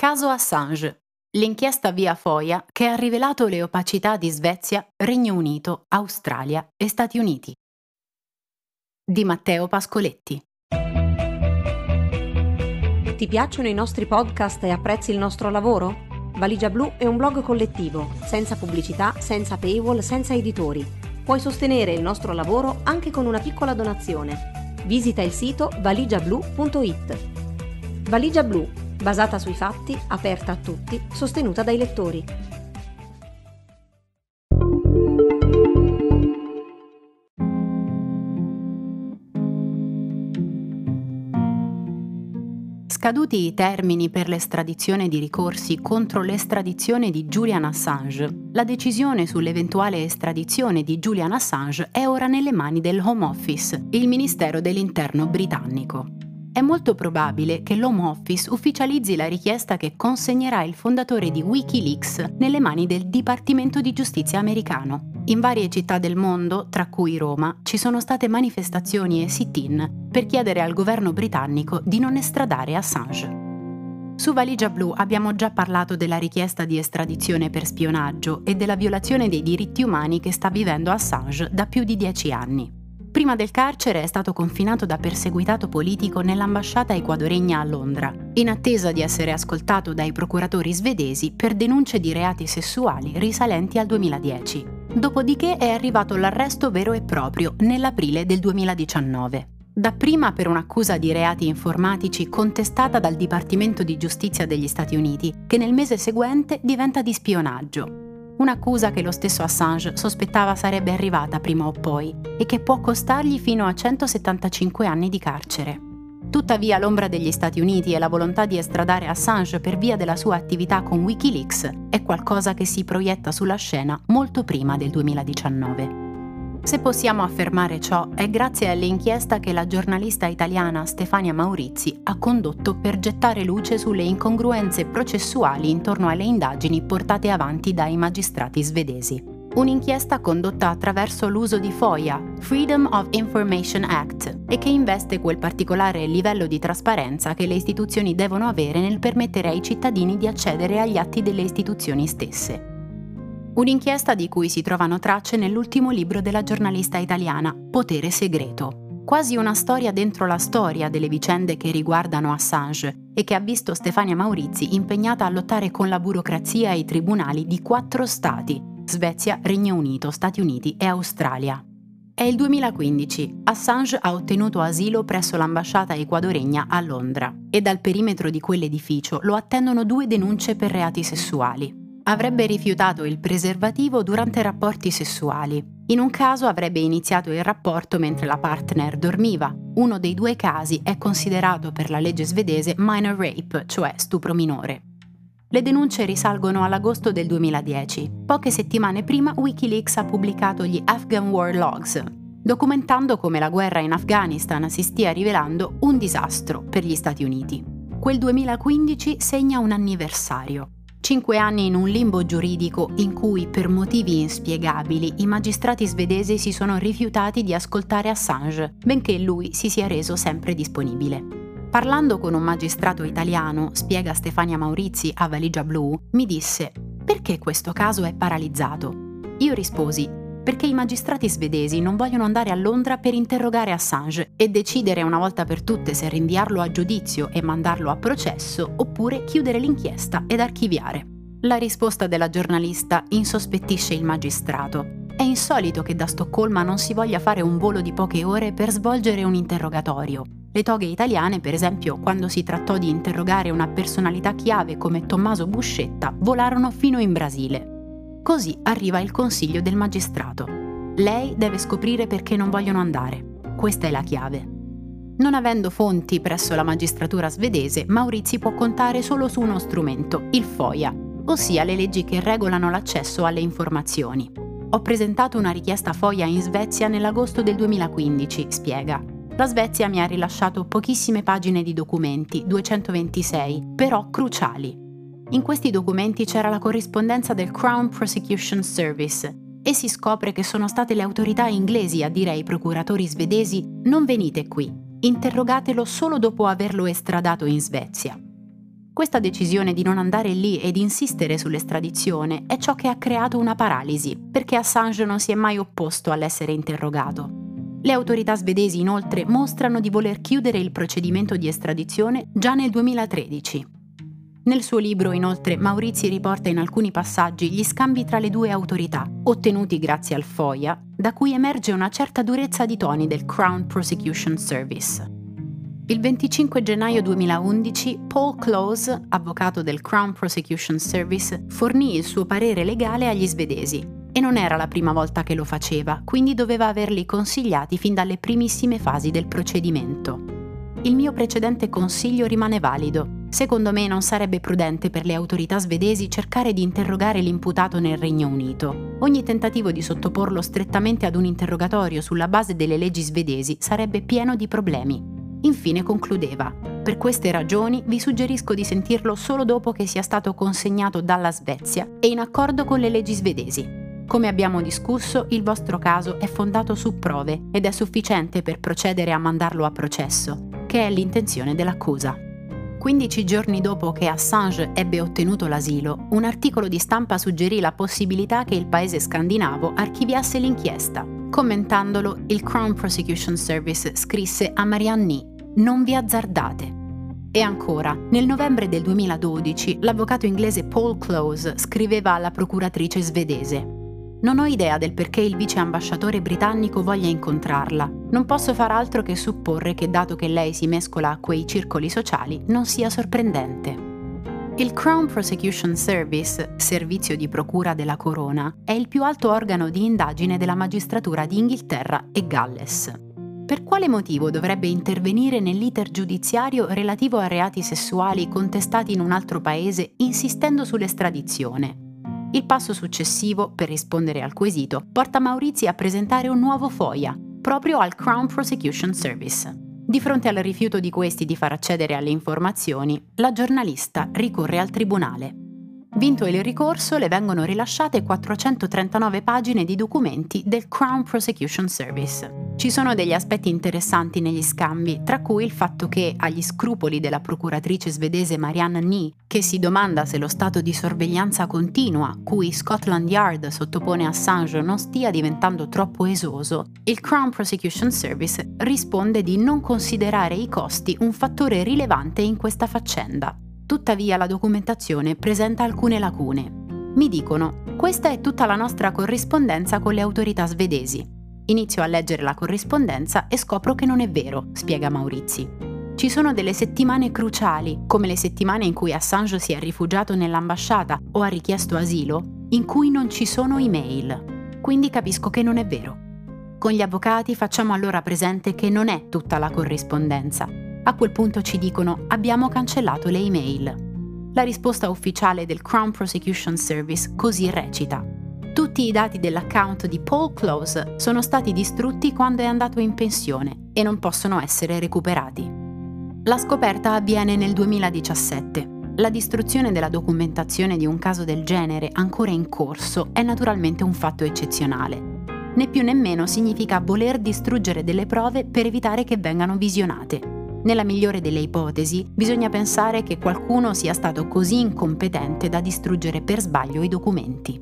Caso Assange. L'inchiesta via FOIA che ha rivelato le opacità di Svezia, Regno Unito, Australia e Stati Uniti. Di Matteo Pascoletti. Ti piacciono i nostri podcast e apprezzi il nostro lavoro? Valigia Blu è un blog collettivo, senza pubblicità, senza paywall, senza editori. Puoi sostenere il nostro lavoro anche con una piccola donazione. Visita il sito valigiablu.it. Valigia Blu basata sui fatti, aperta a tutti, sostenuta dai lettori. Scaduti i termini per l'estradizione di ricorsi contro l'estradizione di Julian Assange, la decisione sull'eventuale estradizione di Julian Assange è ora nelle mani del Home Office, il Ministero dell'Interno britannico è molto probabile che l'Home Office ufficializzi la richiesta che consegnerà il fondatore di Wikileaks nelle mani del Dipartimento di Giustizia americano. In varie città del mondo, tra cui Roma, ci sono state manifestazioni e sit-in per chiedere al governo britannico di non estradare Assange. Su Valigia Blu abbiamo già parlato della richiesta di estradizione per spionaggio e della violazione dei diritti umani che sta vivendo Assange da più di dieci anni. Prima del carcere è stato confinato da perseguitato politico nell'ambasciata ecuadoregna a Londra, in attesa di essere ascoltato dai procuratori svedesi per denunce di reati sessuali risalenti al 2010. Dopodiché è arrivato l'arresto vero e proprio nell'aprile del 2019. Dapprima per un'accusa di reati informatici contestata dal Dipartimento di Giustizia degli Stati Uniti, che nel mese seguente diventa di spionaggio, un'accusa che lo stesso Assange sospettava sarebbe arrivata prima o poi e che può costargli fino a 175 anni di carcere. Tuttavia l'ombra degli Stati Uniti e la volontà di estradare Assange per via della sua attività con Wikileaks è qualcosa che si proietta sulla scena molto prima del 2019. Se possiamo affermare ciò è grazie all'inchiesta che la giornalista italiana Stefania Maurizi ha condotto per gettare luce sulle incongruenze processuali intorno alle indagini portate avanti dai magistrati svedesi. Un'inchiesta condotta attraverso l'uso di FOIA, Freedom of Information Act, e che investe quel particolare livello di trasparenza che le istituzioni devono avere nel permettere ai cittadini di accedere agli atti delle istituzioni stesse. Un'inchiesta di cui si trovano tracce nell'ultimo libro della giornalista italiana, Potere segreto. Quasi una storia dentro la storia delle vicende che riguardano Assange e che ha visto Stefania Maurizi impegnata a lottare con la burocrazia e i tribunali di quattro stati, Svezia, Regno Unito, Stati Uniti e Australia. È il 2015. Assange ha ottenuto asilo presso l'ambasciata ecuadoregna a Londra e dal perimetro di quell'edificio lo attendono due denunce per reati sessuali avrebbe rifiutato il preservativo durante rapporti sessuali. In un caso avrebbe iniziato il rapporto mentre la partner dormiva. Uno dei due casi è considerato per la legge svedese minor rape, cioè stupro minore. Le denunce risalgono all'agosto del 2010. Poche settimane prima Wikileaks ha pubblicato gli Afghan War Logs, documentando come la guerra in Afghanistan si stia rivelando un disastro per gli Stati Uniti. Quel 2015 segna un anniversario. Cinque anni in un limbo giuridico in cui, per motivi inspiegabili, i magistrati svedesi si sono rifiutati di ascoltare Assange, benché lui si sia reso sempre disponibile. Parlando con un magistrato italiano, spiega Stefania Maurizi a Valigia Blu, mi disse: Perché questo caso è paralizzato? Io risposi: perché i magistrati svedesi non vogliono andare a Londra per interrogare Assange e decidere una volta per tutte se rinviarlo a giudizio e mandarlo a processo oppure chiudere l'inchiesta ed archiviare. La risposta della giornalista insospettisce il magistrato. È insolito che da Stoccolma non si voglia fare un volo di poche ore per svolgere un interrogatorio. Le toghe italiane, per esempio, quando si trattò di interrogare una personalità chiave come Tommaso Buscetta, volarono fino in Brasile. Così arriva il consiglio del magistrato. Lei deve scoprire perché non vogliono andare. Questa è la chiave. Non avendo fonti presso la magistratura svedese, Maurizi può contare solo su uno strumento, il FOIA, ossia le leggi che regolano l'accesso alle informazioni. Ho presentato una richiesta FOIA in Svezia nell'agosto del 2015, spiega. La Svezia mi ha rilasciato pochissime pagine di documenti, 226, però cruciali. In questi documenti c'era la corrispondenza del Crown Prosecution Service e si scopre che sono state le autorità inglesi a dire ai procuratori svedesi non venite qui, interrogatelo solo dopo averlo estradato in Svezia. Questa decisione di non andare lì ed insistere sull'estradizione è ciò che ha creato una paralisi, perché Assange non si è mai opposto all'essere interrogato. Le autorità svedesi inoltre mostrano di voler chiudere il procedimento di estradizione già nel 2013. Nel suo libro, inoltre, Maurizi riporta in alcuni passaggi gli scambi tra le due autorità, ottenuti grazie al FOIA, da cui emerge una certa durezza di toni del Crown Prosecution Service. Il 25 gennaio 2011 Paul Close, avvocato del Crown Prosecution Service, fornì il suo parere legale agli svedesi e non era la prima volta che lo faceva, quindi doveva averli consigliati fin dalle primissime fasi del procedimento. Il mio precedente consiglio rimane valido. Secondo me non sarebbe prudente per le autorità svedesi cercare di interrogare l'imputato nel Regno Unito. Ogni tentativo di sottoporlo strettamente ad un interrogatorio sulla base delle leggi svedesi sarebbe pieno di problemi. Infine concludeva, per queste ragioni vi suggerisco di sentirlo solo dopo che sia stato consegnato dalla Svezia e in accordo con le leggi svedesi. Come abbiamo discusso, il vostro caso è fondato su prove ed è sufficiente per procedere a mandarlo a processo, che è l'intenzione dell'accusa. 15 giorni dopo che Assange ebbe ottenuto l'asilo, un articolo di stampa suggerì la possibilità che il paese scandinavo archiviasse l'inchiesta. Commentandolo, il Crown Prosecution Service scrisse a Marianne Nee non vi azzardate. E ancora, nel novembre del 2012 l'avvocato inglese Paul Close scriveva alla procuratrice svedese non ho idea del perché il vice ambasciatore britannico voglia incontrarla. Non posso far altro che supporre che dato che lei si mescola a quei circoli sociali non sia sorprendente. Il Crown Prosecution Service, servizio di procura della corona, è il più alto organo di indagine della magistratura di Inghilterra e Galles per quale motivo dovrebbe intervenire nell'iter giudiziario relativo a reati sessuali contestati in un altro paese insistendo sull'estradizione? Il passo successivo, per rispondere al quesito, porta Maurizi a presentare un nuovo FOIA, proprio al Crown Prosecution Service. Di fronte al rifiuto di questi di far accedere alle informazioni, la giornalista ricorre al tribunale. Vinto il ricorso, le vengono rilasciate 439 pagine di documenti del Crown Prosecution Service. Ci sono degli aspetti interessanti negli scambi, tra cui il fatto che, agli scrupoli della procuratrice svedese Marianne Nee, che si domanda se lo stato di sorveglianza continua cui Scotland Yard sottopone Assange non stia diventando troppo esoso, il Crown Prosecution Service risponde di non considerare i costi un fattore rilevante in questa faccenda. Tuttavia la documentazione presenta alcune lacune. Mi dicono, questa è tutta la nostra corrispondenza con le autorità svedesi. Inizio a leggere la corrispondenza e scopro che non è vero, spiega Maurizi. Ci sono delle settimane cruciali, come le settimane in cui Assange si è rifugiato nell'ambasciata o ha richiesto asilo, in cui non ci sono email. Quindi capisco che non è vero. Con gli avvocati facciamo allora presente che non è tutta la corrispondenza, a quel punto ci dicono abbiamo cancellato le email. La risposta ufficiale del Crown Prosecution Service così recita. Tutti i dati dell'account di Paul Close sono stati distrutti quando è andato in pensione e non possono essere recuperati. La scoperta avviene nel 2017. La distruzione della documentazione di un caso del genere ancora in corso è naturalmente un fatto eccezionale. Né più né meno significa voler distruggere delle prove per evitare che vengano visionate. Nella migliore delle ipotesi, bisogna pensare che qualcuno sia stato così incompetente da distruggere per sbaglio i documenti.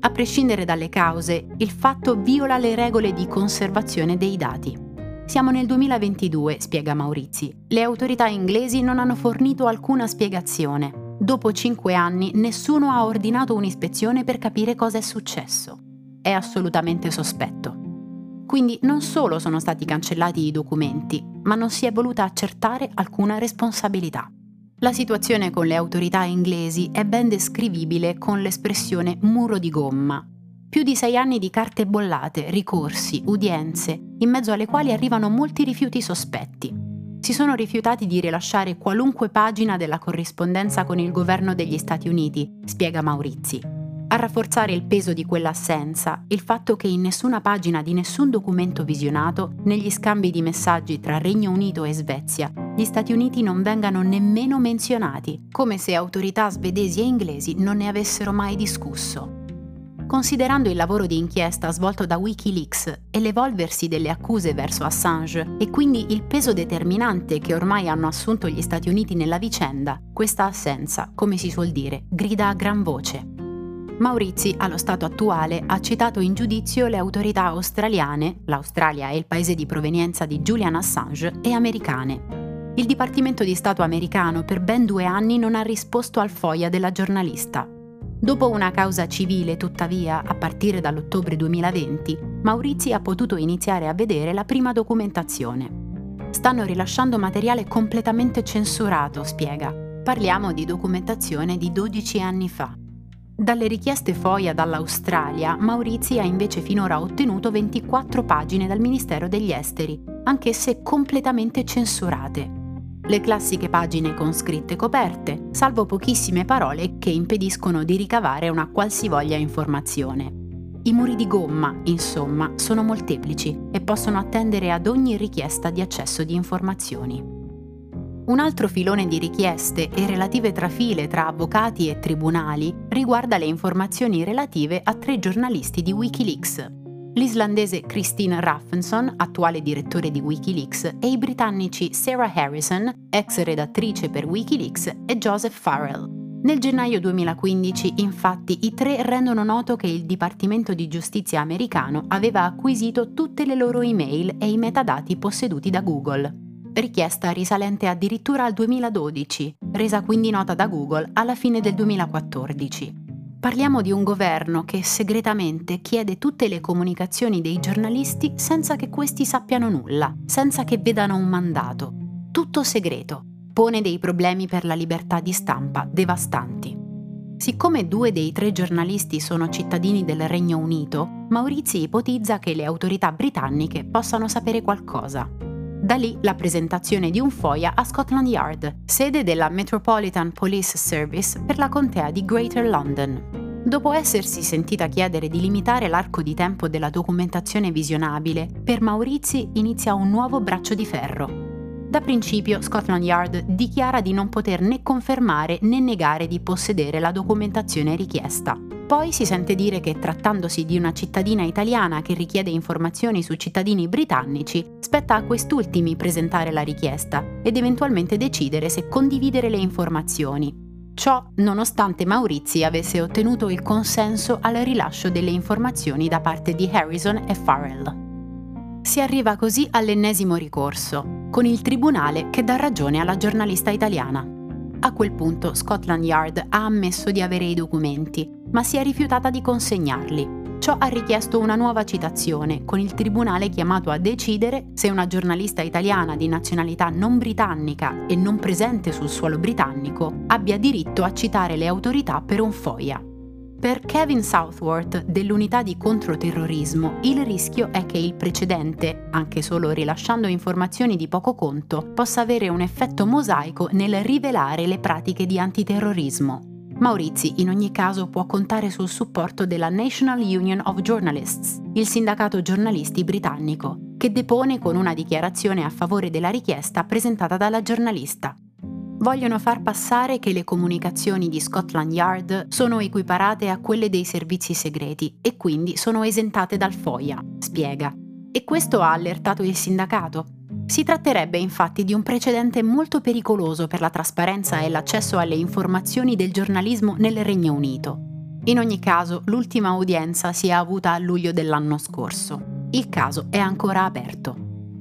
A prescindere dalle cause, il fatto viola le regole di conservazione dei dati. Siamo nel 2022, spiega Maurizi. Le autorità inglesi non hanno fornito alcuna spiegazione. Dopo cinque anni nessuno ha ordinato un'ispezione per capire cosa è successo. È assolutamente sospetto. Quindi non solo sono stati cancellati i documenti, ma non si è voluta accertare alcuna responsabilità. La situazione con le autorità inglesi è ben descrivibile con l'espressione muro di gomma. Più di sei anni di carte bollate, ricorsi, udienze, in mezzo alle quali arrivano molti rifiuti sospetti. Si sono rifiutati di rilasciare qualunque pagina della corrispondenza con il governo degli Stati Uniti, spiega Maurizi. A rafforzare il peso di quell'assenza, il fatto che in nessuna pagina di nessun documento visionato, negli scambi di messaggi tra Regno Unito e Svezia, gli Stati Uniti non vengano nemmeno menzionati, come se autorità svedesi e inglesi non ne avessero mai discusso. Considerando il lavoro di inchiesta svolto da Wikileaks e l'evolversi delle accuse verso Assange e quindi il peso determinante che ormai hanno assunto gli Stati Uniti nella vicenda, questa assenza, come si suol dire, grida a gran voce. Maurizi, allo stato attuale, ha citato in giudizio le autorità australiane, l'Australia è il paese di provenienza di Julian Assange, e americane. Il Dipartimento di Stato americano per ben due anni non ha risposto al FOIA della giornalista. Dopo una causa civile, tuttavia, a partire dall'ottobre 2020, Maurizi ha potuto iniziare a vedere la prima documentazione. Stanno rilasciando materiale completamente censurato, spiega. Parliamo di documentazione di 12 anni fa. Dalle richieste FOIA dall'Australia, Maurizi ha invece finora ottenuto 24 pagine dal Ministero degli Esteri, anch'esse completamente censurate. Le classiche pagine con scritte coperte, salvo pochissime parole che impediscono di ricavare una qualsivoglia informazione. I muri di gomma, insomma, sono molteplici e possono attendere ad ogni richiesta di accesso di informazioni. Un altro filone di richieste e relative trafile tra avvocati e tribunali riguarda le informazioni relative a tre giornalisti di Wikileaks. L'islandese Christine Raffenson, attuale direttore di Wikileaks, e i britannici Sarah Harrison, ex redattrice per Wikileaks, e Joseph Farrell. Nel gennaio 2015, infatti, i tre rendono noto che il Dipartimento di Giustizia americano aveva acquisito tutte le loro email e i metadati posseduti da Google richiesta risalente addirittura al 2012, resa quindi nota da Google alla fine del 2014. Parliamo di un governo che segretamente chiede tutte le comunicazioni dei giornalisti senza che questi sappiano nulla, senza che vedano un mandato. Tutto segreto. Pone dei problemi per la libertà di stampa devastanti. Siccome due dei tre giornalisti sono cittadini del Regno Unito, Maurizi ipotizza che le autorità britanniche possano sapere qualcosa. Da lì la presentazione di un FOIA a Scotland Yard, sede della Metropolitan Police Service per la contea di Greater London. Dopo essersi sentita chiedere di limitare l'arco di tempo della documentazione visionabile, per Maurizi inizia un nuovo braccio di ferro. Da principio Scotland Yard dichiara di non poter né confermare né negare di possedere la documentazione richiesta. Poi si sente dire che trattandosi di una cittadina italiana che richiede informazioni su cittadini britannici, spetta a quest'ultimi presentare la richiesta ed eventualmente decidere se condividere le informazioni. Ciò nonostante Maurizi avesse ottenuto il consenso al rilascio delle informazioni da parte di Harrison e Farrell. Si arriva così all'ennesimo ricorso, con il tribunale che dà ragione alla giornalista italiana. A quel punto Scotland Yard ha ammesso di avere i documenti, ma si è rifiutata di consegnarli. Ciò ha richiesto una nuova citazione, con il tribunale chiamato a decidere se una giornalista italiana di nazionalità non britannica e non presente sul suolo britannico abbia diritto a citare le autorità per un FOIA. Per Kevin Southworth dell'unità di controterrorismo, il rischio è che il precedente, anche solo rilasciando informazioni di poco conto, possa avere un effetto mosaico nel rivelare le pratiche di antiterrorismo. Maurizi in ogni caso può contare sul supporto della National Union of Journalists, il sindacato giornalisti britannico, che depone con una dichiarazione a favore della richiesta presentata dalla giornalista. Vogliono far passare che le comunicazioni di Scotland Yard sono equiparate a quelle dei servizi segreti e quindi sono esentate dal FOIA, spiega. E questo ha allertato il sindacato, si tratterebbe infatti di un precedente molto pericoloso per la trasparenza e l'accesso alle informazioni del giornalismo nel Regno Unito. In ogni caso, l'ultima udienza si è avuta a luglio dell'anno scorso. Il caso è ancora aperto.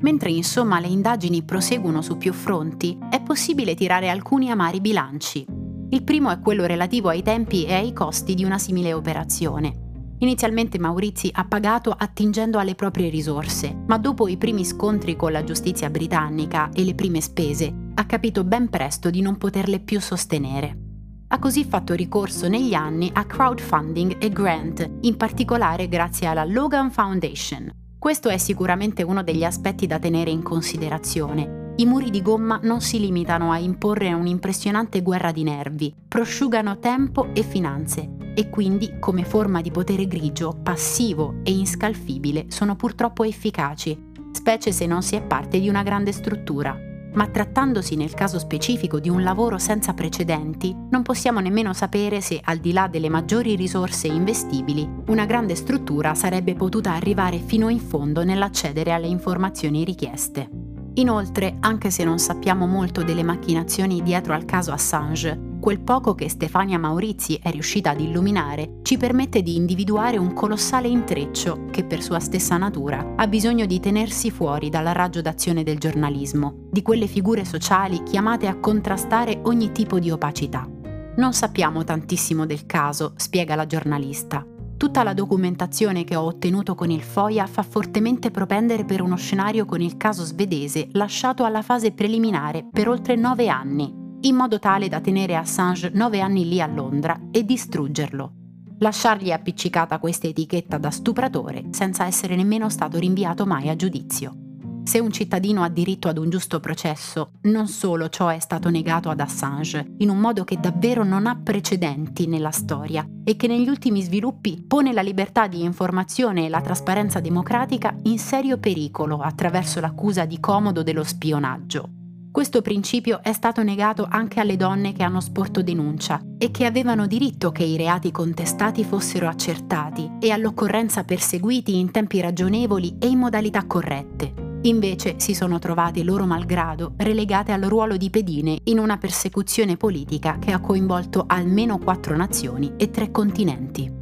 Mentre insomma le indagini proseguono su più fronti, è possibile tirare alcuni amari bilanci. Il primo è quello relativo ai tempi e ai costi di una simile operazione. Inizialmente Maurizi ha pagato attingendo alle proprie risorse, ma dopo i primi scontri con la giustizia britannica e le prime spese, ha capito ben presto di non poterle più sostenere. Ha così fatto ricorso negli anni a crowdfunding e grant, in particolare grazie alla Logan Foundation. Questo è sicuramente uno degli aspetti da tenere in considerazione. I muri di gomma non si limitano a imporre un'impressionante guerra di nervi, prosciugano tempo e finanze e quindi come forma di potere grigio, passivo e inscalfibile sono purtroppo efficaci, specie se non si è parte di una grande struttura. ma trattandosi nel caso specifico di un lavoro senza precedenti, non possiamo nemmeno sapere se, al di là delle maggiori risorse investibili, una grande struttura sarebbe potuta arrivare fino in fondo nell'accedere alle informazioni richieste. Inoltre, anche se non sappiamo molto delle macchinazioni dietro al caso Assange, quel poco che Stefania Maurizi è riuscita ad illuminare ci permette di individuare un colossale intreccio che per sua stessa natura ha bisogno di tenersi fuori dal raggio d'azione del giornalismo, di quelle figure sociali chiamate a contrastare ogni tipo di opacità. Non sappiamo tantissimo del caso, spiega la giornalista. Tutta la documentazione che ho ottenuto con il FOIA fa fortemente propendere per uno scenario con il caso svedese lasciato alla fase preliminare per oltre nove anni, in modo tale da tenere Assange nove anni lì a Londra e distruggerlo. Lasciargli appiccicata questa etichetta da stupratore senza essere nemmeno stato rinviato mai a giudizio. Se un cittadino ha diritto ad un giusto processo, non solo ciò è stato negato ad Assange, in un modo che davvero non ha precedenti nella storia e che negli ultimi sviluppi pone la libertà di informazione e la trasparenza democratica in serio pericolo attraverso l'accusa di comodo dello spionaggio. Questo principio è stato negato anche alle donne che hanno sporto denuncia e che avevano diritto che i reati contestati fossero accertati e all'occorrenza perseguiti in tempi ragionevoli e in modalità corrette. Invece si sono trovate loro malgrado relegate al ruolo di pedine in una persecuzione politica che ha coinvolto almeno quattro nazioni e tre continenti.